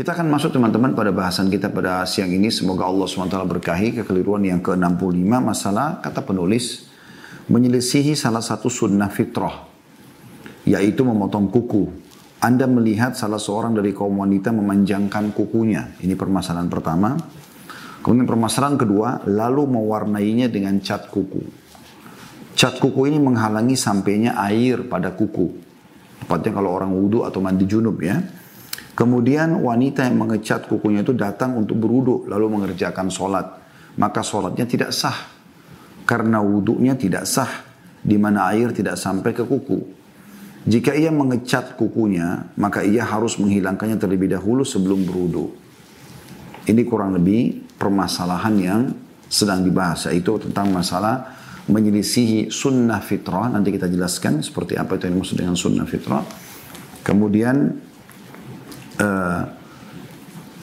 Kita akan masuk teman-teman pada bahasan kita pada siang ini. Semoga Allah SWT berkahi kekeliruan yang ke-65 masalah kata penulis menyelisihi salah satu sunnah fitrah yaitu memotong kuku. Anda melihat salah seorang dari kaum wanita memanjangkan kukunya. Ini permasalahan pertama. Kemudian permasalahan kedua, lalu mewarnainya dengan cat kuku. Cat kuku ini menghalangi sampainya air pada kuku. Tepatnya kalau orang wudhu atau mandi junub ya. Kemudian wanita yang mengecat kukunya itu datang untuk berwudhu lalu mengerjakan sholat. Maka sholatnya tidak sah. Karena wudhunya tidak sah. Di mana air tidak sampai ke kuku. Jika ia mengecat kukunya, maka ia harus menghilangkannya terlebih dahulu sebelum berwudhu. Ini kurang lebih permasalahan yang sedang dibahas. Yaitu tentang masalah menyelisihi sunnah fitrah. Nanti kita jelaskan seperti apa itu yang dimaksud dengan sunnah fitrah. Kemudian uh,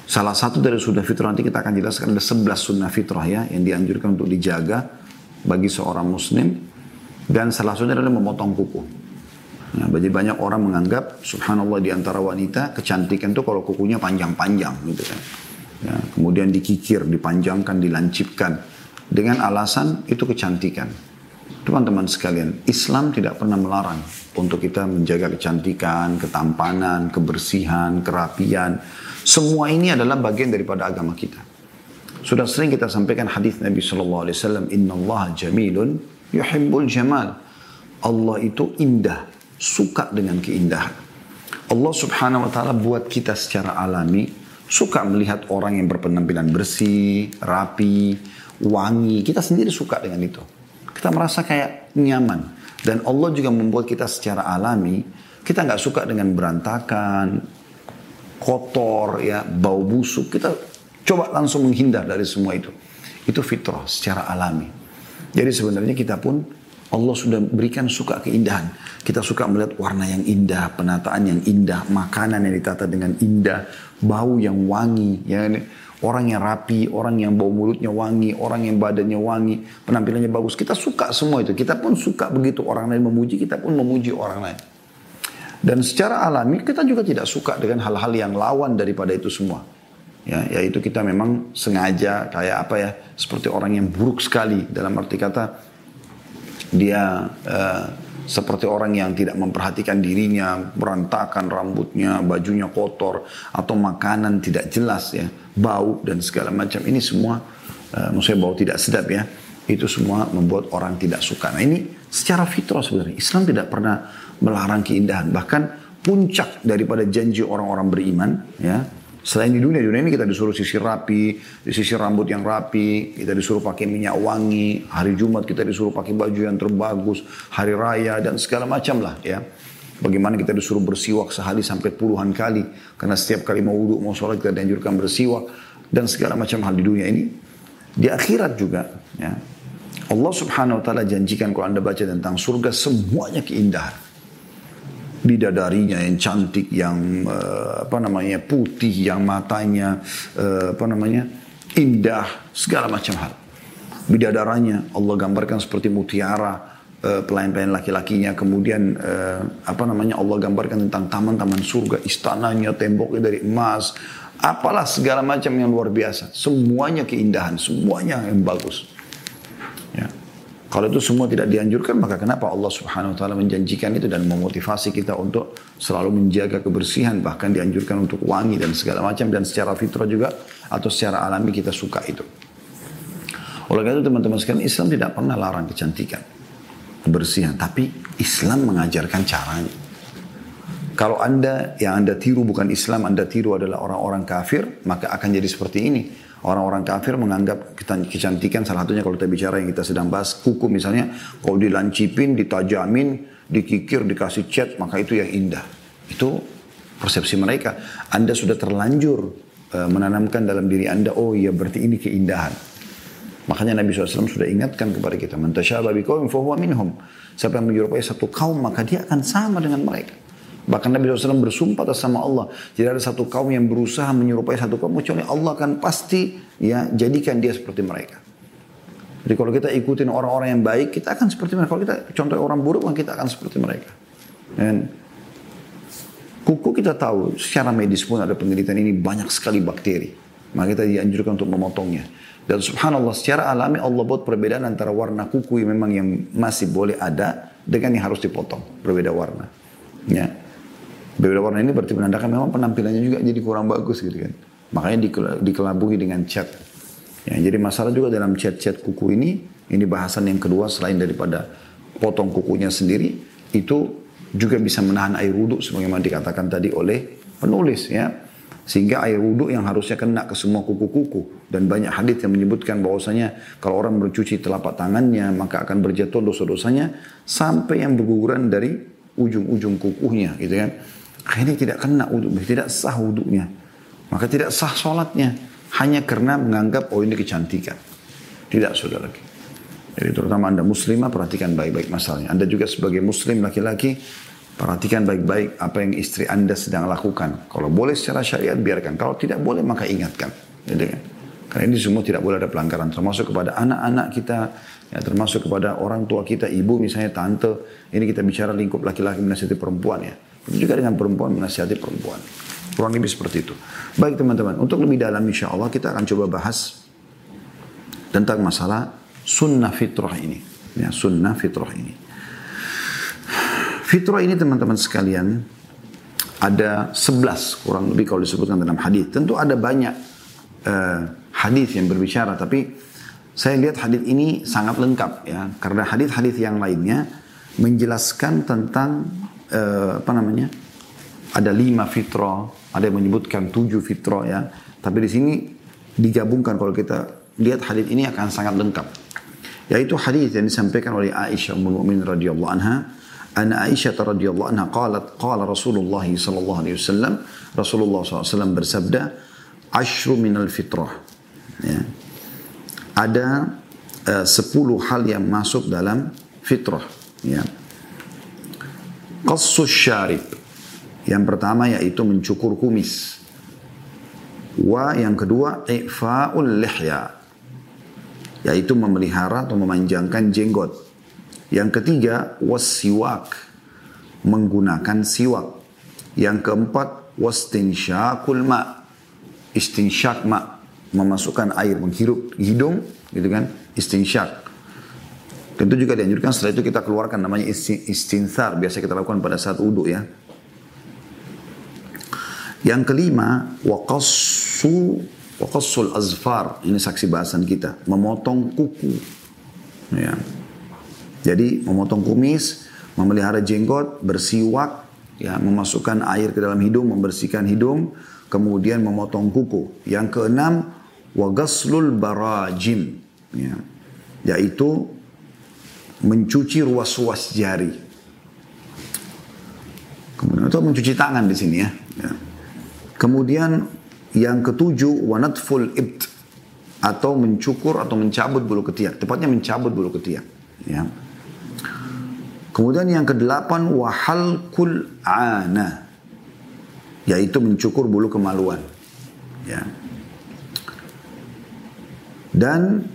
salah satu dari sunnah fitrah nanti kita akan jelaskan ada sebelas sunnah fitrah ya yang dianjurkan untuk dijaga bagi seorang muslim dan salah satunya adalah memotong kuku. Nah, bagi banyak orang menganggap subhanallah di antara wanita kecantikan itu kalau kukunya panjang-panjang gitu kan. Ya, kemudian dikikir, dipanjangkan, dilancipkan dengan alasan itu kecantikan. Teman-teman sekalian, Islam tidak pernah melarang untuk kita menjaga kecantikan, ketampanan, kebersihan, kerapian. Semua ini adalah bagian daripada agama kita. Sudah sering kita sampaikan hadis Nabi Shallallahu Alaihi Wasallam, Inna Allah jamilun yuhibbul jamal. Allah itu indah, suka dengan keindahan. Allah Subhanahu Wa Taala buat kita secara alami suka melihat orang yang berpenampilan bersih, rapi, wangi. Kita sendiri suka dengan itu. Kita merasa kayak nyaman. Dan Allah juga membuat kita secara alami, kita nggak suka dengan berantakan, kotor, ya, bau busuk. Kita coba langsung menghindar dari semua itu. Itu fitrah secara alami. Jadi sebenarnya kita pun Allah sudah berikan suka keindahan. Kita suka melihat warna yang indah, penataan yang indah, makanan yang ditata dengan indah, bau yang wangi. Ya, Orang yang rapi, orang yang bau mulutnya wangi, orang yang badannya wangi, penampilannya bagus. Kita suka semua itu. Kita pun suka begitu orang lain memuji, kita pun memuji orang lain. Dan secara alami kita juga tidak suka dengan hal-hal yang lawan daripada itu semua. Ya, yaitu kita memang sengaja kayak apa ya, seperti orang yang buruk sekali dalam arti kata dia uh, seperti orang yang tidak memperhatikan dirinya, berantakan rambutnya, bajunya kotor, atau makanan tidak jelas ya, bau dan segala macam. Ini semua, uh, maksudnya bau tidak sedap ya, itu semua membuat orang tidak suka. Nah ini secara fitrah sebenarnya, Islam tidak pernah melarang keindahan. Bahkan puncak daripada janji orang-orang beriman, ya, Selain di dunia, dunia ini kita disuruh sisir rapi, disisir rambut yang rapi, kita disuruh pakai minyak wangi, hari Jumat kita disuruh pakai baju yang terbagus, hari raya dan segala macam lah ya. Bagaimana kita disuruh bersiwak sehari sampai puluhan kali. Karena setiap kali mau wudhu, mau sholat kita dianjurkan bersiwak. Dan segala macam hal di dunia ini. Di akhirat juga. Ya, Allah subhanahu wa ta'ala janjikan kalau anda baca tentang surga semuanya keindahan bidadarinya yang cantik, yang uh, apa namanya putih, yang matanya uh, apa namanya indah, segala macam hal. Bidadaranya Allah gambarkan seperti mutiara, uh, pelayan-pelayan laki-lakinya. Kemudian uh, apa namanya Allah gambarkan tentang taman-taman surga, istananya, temboknya dari emas, apalah segala macam yang luar biasa. Semuanya keindahan, semuanya yang bagus. Kalau itu semua tidak dianjurkan, maka kenapa Allah subhanahu wa ta'ala menjanjikan itu dan memotivasi kita untuk selalu menjaga kebersihan, bahkan dianjurkan untuk wangi dan segala macam, dan secara fitrah juga, atau secara alami kita suka itu. Oleh karena itu teman-teman sekalian, Islam tidak pernah larang kecantikan, kebersihan, tapi Islam mengajarkan caranya. Kalau anda, yang anda tiru bukan Islam, anda tiru adalah orang-orang kafir, maka akan jadi seperti ini. Orang-orang kafir menganggap kecantikan salah satunya kalau kita bicara yang kita sedang bahas kuku misalnya kalau dilancipin, ditajamin, dikikir, dikasih cat maka itu yang indah. Itu persepsi mereka. Anda sudah terlanjur uh, menanamkan dalam diri Anda oh iya berarti ini keindahan. Makanya Nabi SAW sudah ingatkan kepada kita. Man biqawmin fahuwa minhum. Siapa yang menyerupai satu kaum maka dia akan sama dengan mereka. Bahkan Nabi SAW bersumpah atas sama Allah. Tidak ada satu kaum yang berusaha menyerupai satu kaum. Kecuali Allah akan pasti ya jadikan dia seperti mereka. Jadi kalau kita ikutin orang-orang yang baik, kita akan seperti mereka. Kalau kita contoh orang buruk, kita akan seperti mereka. Dan Kuku kita tahu secara medis pun ada penelitian ini banyak sekali bakteri. Maka kita dianjurkan untuk memotongnya. Dan subhanallah secara alami Allah buat perbedaan antara warna kuku yang memang yang masih boleh ada dengan yang harus dipotong. Berbeda warna. Ya. Berbeda warna ini berarti menandakan memang penampilannya juga jadi kurang bagus gitu kan. Makanya dikelabui dengan cat. Ya, jadi masalah juga dalam cat-cat kuku ini, ini bahasan yang kedua selain daripada potong kukunya sendiri, itu juga bisa menahan air wudhu sebagaimana dikatakan tadi oleh penulis ya. Sehingga air wudhu yang harusnya kena ke semua kuku-kuku. Dan banyak hadis yang menyebutkan bahwasanya kalau orang bercuci telapak tangannya maka akan berjatuh dosa-dosanya sampai yang berguguran dari ujung-ujung kukunya gitu kan. Akhirnya tidak kena wudhu, tidak sah wudhunya. Maka tidak sah sholatnya. Hanya karena menganggap oh ini kecantikan. Tidak sudah lagi. Jadi terutama Anda muslimah perhatikan baik-baik masalahnya. Anda juga sebagai muslim laki-laki perhatikan baik-baik apa yang istri Anda sedang lakukan. Kalau boleh secara syariat biarkan. Kalau tidak boleh maka ingatkan. Jadi, kan? Karena ini semua tidak boleh ada pelanggaran. Termasuk kepada anak-anak kita. Ya, termasuk kepada orang tua kita. Ibu misalnya tante. Ini kita bicara lingkup laki-laki menasihati perempuan ya. Itu juga dengan perempuan menasihati perempuan. Kurang lebih seperti itu. Baik teman-teman. Untuk lebih dalam insya Allah kita akan coba bahas tentang masalah sunnah fitrah ini. Ya, sunnah fitrah ini. Fitrah ini teman-teman sekalian ada 11 kurang lebih kalau disebutkan dalam hadis. Tentu ada banyak uh, hadis yang berbicara tapi saya lihat hadis ini sangat lengkap ya karena hadis-hadis yang lainnya menjelaskan tentang uh, apa namanya ada lima fitrah, ada yang menyebutkan tujuh fitrah ya. Tapi di sini digabungkan kalau kita lihat hadis ini akan sangat lengkap. Yaitu hadis yang disampaikan oleh Aisyah Ummul Mukminin radhiyallahu anha, "An Aisyah radhiyallahu anha qalat qala Rasulullah sallallahu alaihi wasallam, Rasulullah SAW bersabda, "Ashru minal fitrah." Ya. Ada uh, sepuluh hal yang masuk dalam fitrah, ya. Qassus syarib. Yang pertama yaitu mencukur kumis. Wa yang kedua ifa'ul lihya yaitu memelihara atau memanjangkan jenggot. Yang ketiga, wasiwak, menggunakan siwak. Yang keempat, wastinsyakul ma, istinsyak ma, memasukkan air, menghirup hidung, gitu kan, istinsyak. Tentu juga dianjurkan setelah itu kita keluarkan namanya istinsar, biasa kita lakukan pada saat uduk ya. Yang kelima, waqassu Waqassul azfar, ini saksi bahasan kita, memotong kuku. Ya. Jadi memotong kumis, memelihara jenggot, bersiwak, ya, memasukkan air ke dalam hidung, membersihkan hidung, kemudian memotong kuku. Yang keenam, wagaslul barajim, ya. yaitu mencuci ruas-ruas jari. Kemudian itu mencuci tangan di sini ya. ya. Kemudian yang ketujuh, wanatful ibt atau mencukur atau mencabut bulu ketiak. Tepatnya mencabut bulu ketiak. Ya. Kemudian yang kedelapan, wahal kul ana. Yaitu mencukur bulu kemaluan. Ya. Dan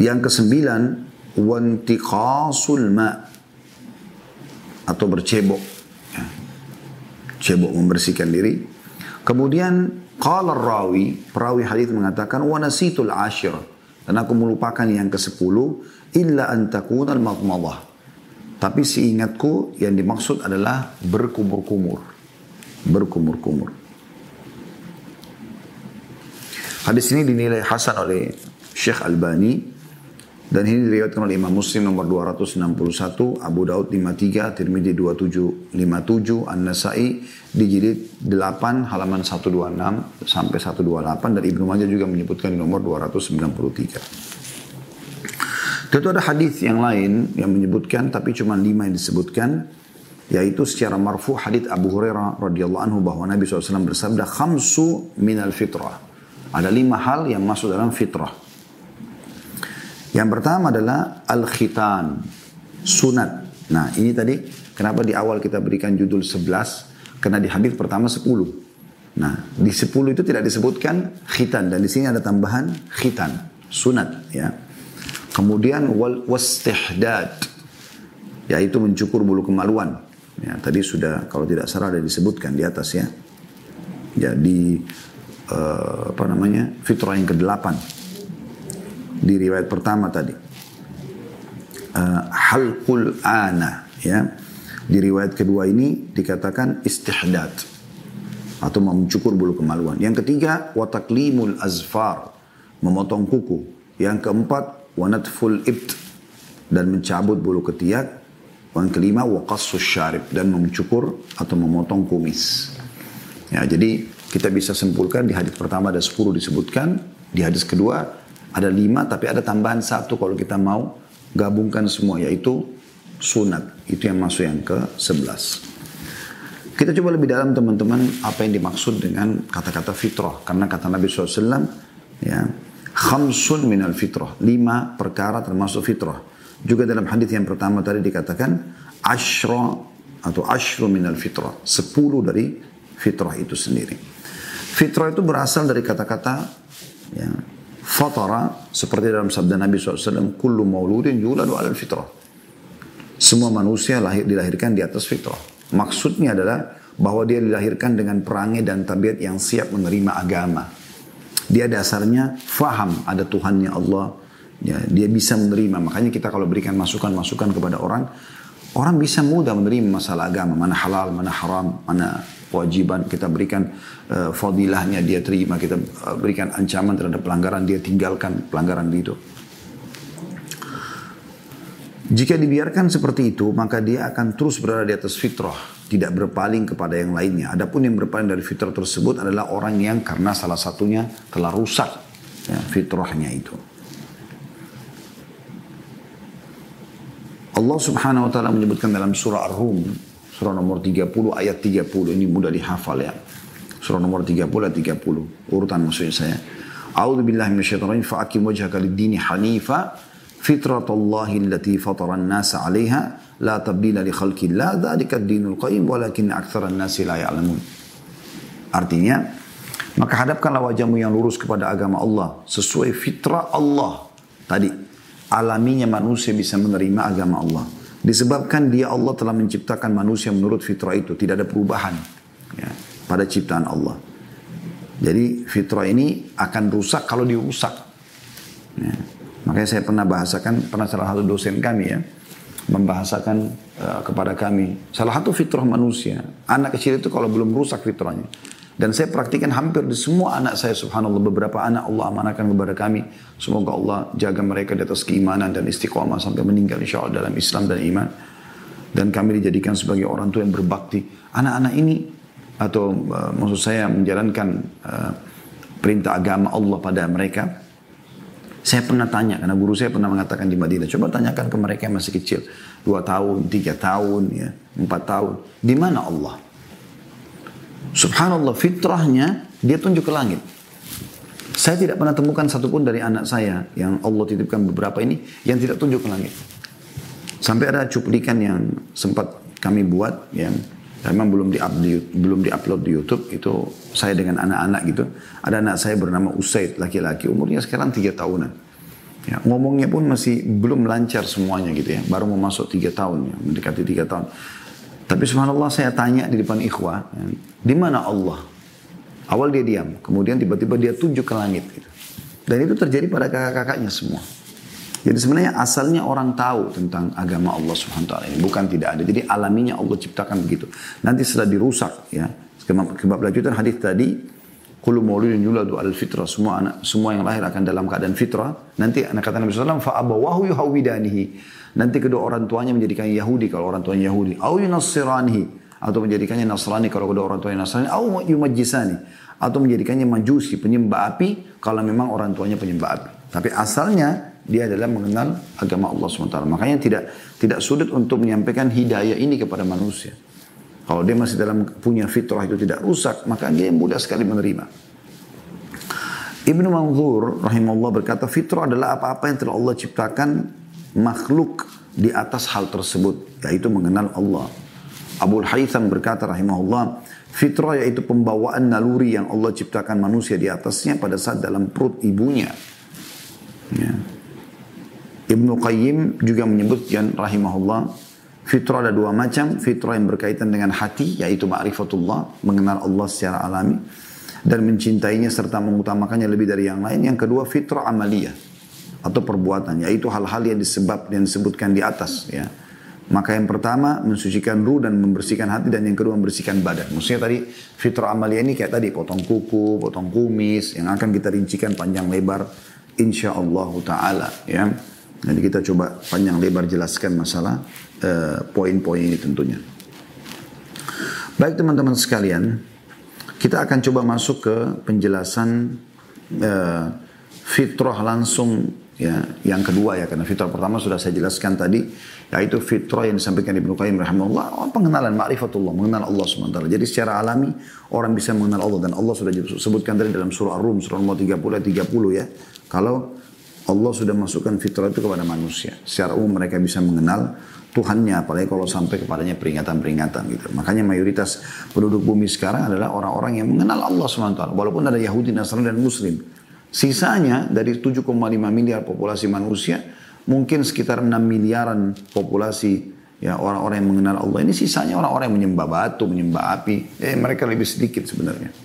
yang kesembilan, wantiqasul ma atau bercebok cebok membersihkan diri. Kemudian qala rawi, perawi hadis mengatakan wa nasitul ashir dan aku melupakan yang ke-10 illa an takuna al-madmadah. Tapi seingatku yang dimaksud adalah berkumur-kumur. Berkumur-kumur. Hadis ini dinilai hasan oleh Syekh Albani dan ini diriwayatkan oleh Imam Muslim nomor 261, Abu Daud 53, Tirmidzi 2757, An-Nasai di jilid 8 halaman 126 sampai 128 dan Ibnu Majah juga menyebutkan di nomor 293. Tentu ada hadis yang lain yang menyebutkan tapi cuma lima yang disebutkan yaitu secara marfu hadis Abu Hurairah radhiyallahu anhu bahwa Nabi SAW bersabda khamsu minal fitrah. Ada lima hal yang masuk dalam fitrah. Yang pertama adalah al-khitan, sunat. Nah ini tadi kenapa di awal kita berikan judul 11, karena di hadis pertama 10. Nah di 10 itu tidak disebutkan khitan dan di sini ada tambahan khitan, sunat ya. Kemudian wal wastihdad yaitu mencukur bulu kemaluan. Ya, tadi sudah kalau tidak salah ada disebutkan di atas ya. Jadi uh, apa namanya fitrah yang ke-8 di riwayat pertama tadi. Uh, halqul ana ya. Di riwayat kedua ini dikatakan istihdad atau mencukur bulu kemaluan. Yang ketiga wataklimul azfar memotong kuku. Yang keempat wanatful ibt dan mencabut bulu ketiak yang kelima waqassus syarib dan mencukur atau memotong kumis. Ya, jadi kita bisa simpulkan di hadis pertama ada 10 disebutkan, di hadis kedua ada 5 tapi ada tambahan satu kalau kita mau gabungkan semua yaitu sunat. Itu yang masuk yang ke-11. Kita coba lebih dalam teman-teman apa yang dimaksud dengan kata-kata fitrah. Karena kata Nabi SAW, ya, khamsun minal fitrah. Lima perkara termasuk fitrah. Juga dalam hadis yang pertama tadi dikatakan ashra atau ashru minal fitrah. Sepuluh dari fitrah itu sendiri. Fitrah itu berasal dari kata-kata ya, fatara seperti dalam sabda Nabi SAW kullu mauludin yuladu alal fitrah. Semua manusia lahir dilahirkan di atas fitrah. Maksudnya adalah bahwa dia dilahirkan dengan perangai dan tabiat yang siap menerima agama. Dia dasarnya faham ada Tuhannya Allah, Ya, dia bisa menerima. Makanya kita kalau berikan masukan-masukan kepada orang, orang bisa mudah menerima masalah agama. Mana halal, mana haram, mana kewajiban. Kita berikan uh, fadilahnya dia terima. Kita uh, berikan ancaman terhadap pelanggaran, dia tinggalkan pelanggaran itu. Jika dibiarkan seperti itu, maka dia akan terus berada di atas fitrah, tidak berpaling kepada yang lainnya. Adapun yang berpaling dari fitrah tersebut adalah orang yang karena salah satunya telah rusak ya, fitrahnya itu. Allah subhanahu wa ta'ala menyebutkan dalam surah Ar-Rum, surah nomor 30 ayat 30, ini mudah dihafal ya. Surah nomor 30 ayat 30, urutan maksudnya saya. A'udhu billahi minasyaitonir fa'akim wajhaka lid-dini hanifa fitratallahi allati fataran nasa 'alaiha la tabdila li khalqillah dzalika ad-dinul qayyim walakin aktsaran nasi la ya'lamun. Artinya, maka hadapkanlah wajahmu yang lurus kepada agama Allah sesuai fitrah Allah. Tadi alaminya manusia bisa menerima agama Allah. Disebabkan dia Allah telah menciptakan manusia menurut fitrah itu. Tidak ada perubahan ya, pada ciptaan Allah. Jadi fitrah ini akan rusak kalau dirusak. Ya. Makanya saya pernah bahasakan, pernah salah satu dosen kami ya, membahasakan uh, kepada kami. Salah satu fitrah manusia, anak kecil itu kalau belum rusak fitrahnya, dan saya praktikan hampir di semua anak saya subhanallah. Beberapa anak Allah amanahkan kepada kami. Semoga Allah jaga mereka di atas keimanan dan istiqomah sampai meninggal insya Allah dalam Islam dan iman. Dan kami dijadikan sebagai orang tua yang berbakti. Anak-anak ini atau uh, maksud saya menjalankan uh, perintah agama Allah pada mereka. Saya pernah tanya, karena guru saya pernah mengatakan di Madinah, coba tanyakan ke mereka yang masih kecil. Dua tahun, tiga tahun, ya, empat tahun. Di mana Allah? Subhanallah fitrahnya dia tunjuk ke langit. Saya tidak pernah temukan satupun dari anak saya yang Allah titipkan beberapa ini yang tidak tunjuk ke langit. Sampai ada cuplikan yang sempat kami buat yang memang belum di belum diupload di YouTube itu saya dengan anak-anak gitu. Ada anak saya bernama Usaid laki-laki umurnya sekarang tiga tahunan. Ya, ngomongnya pun masih belum lancar semuanya gitu ya. Baru mau masuk tiga tahun ya, mendekati tiga tahun. Tapi subhanallah saya tanya di depan ikhwah, di mana Allah? Awal dia diam, kemudian tiba-tiba dia tunjuk ke langit. Gitu. Dan itu terjadi pada kakak-kakaknya semua. Jadi sebenarnya asalnya orang tahu tentang agama Allah Subhanahu taala ini bukan tidak ada. Jadi alaminya Allah ciptakan begitu. Nanti setelah dirusak ya. Kebab lanjutan hadis tadi kullu mauludin yuladu al fitrah semua anak semua yang lahir akan dalam keadaan fitrah. Nanti anak kata Nabi sallallahu alaihi wasallam yuhawidanihi. Nanti kedua orang tuanya menjadikan Yahudi kalau orang tuanya Yahudi. Au yunassiranihi. Atau menjadikannya Nasrani kalau kedua orang tuanya Nasrani. Au yumajjisani. Atau menjadikannya majusi, penyembah api kalau memang orang tuanya penyembah api. Tapi asalnya dia adalah mengenal agama Allah SWT. Makanya tidak tidak sulit untuk menyampaikan hidayah ini kepada manusia. Kalau dia masih dalam punya fitrah itu tidak rusak, maka dia mudah sekali menerima. Ibnu Manzur rahimahullah berkata, fitrah adalah apa-apa yang telah Allah ciptakan makhluk di atas hal tersebut yaitu mengenal Allah. Abu Haytham berkata rahimahullah, fitrah yaitu pembawaan naluri yang Allah ciptakan manusia di atasnya pada saat dalam perut ibunya. Ya. Ibnu Qayyim juga menyebutkan rahimahullah Fitrah ada dua macam, fitrah yang berkaitan dengan hati, yaitu ma'rifatullah, mengenal Allah secara alami, dan mencintainya serta mengutamakannya lebih dari yang lain. Yang kedua, fitrah amaliyah, atau perbuatan, yaitu hal-hal yang disebab yang disebutkan di atas. ya. Maka yang pertama, mensucikan ruh dan membersihkan hati, dan yang kedua, membersihkan badan. Maksudnya tadi, fitrah amaliyah ini kayak tadi, potong kuku, potong kumis, yang akan kita rincikan panjang lebar, insya Allah ta'ala. Ya. Jadi kita coba panjang lebar jelaskan masalah Eh, poin-poin uh, ini tentunya. Baik teman-teman sekalian, kita akan coba masuk ke penjelasan uh, fitrah langsung ya yang kedua ya karena fitrah pertama sudah saya jelaskan tadi yaitu fitrah yang disampaikan Ibnu Qayyim rahimahullah oh, pengenalan ma'rifatullah mengenal Allah SWT jadi secara alami orang bisa mengenal Allah dan Allah sudah disebutkan tadi dalam surah Ar-Rum surah nomor 30 30 ya kalau Allah sudah masukkan fitrah itu kepada manusia secara umum mereka bisa mengenal Tuhannya, apalagi kalau sampai kepadanya peringatan-peringatan gitu. Makanya mayoritas penduduk bumi sekarang adalah orang-orang yang mengenal Allah SWT. Walaupun ada Yahudi, Nasrani, dan Muslim. Sisanya dari 7,5 miliar populasi manusia, mungkin sekitar 6 miliaran populasi ya orang-orang yang mengenal Allah. Ini sisanya orang-orang yang menyembah batu, menyembah api. Eh, mereka lebih sedikit sebenarnya.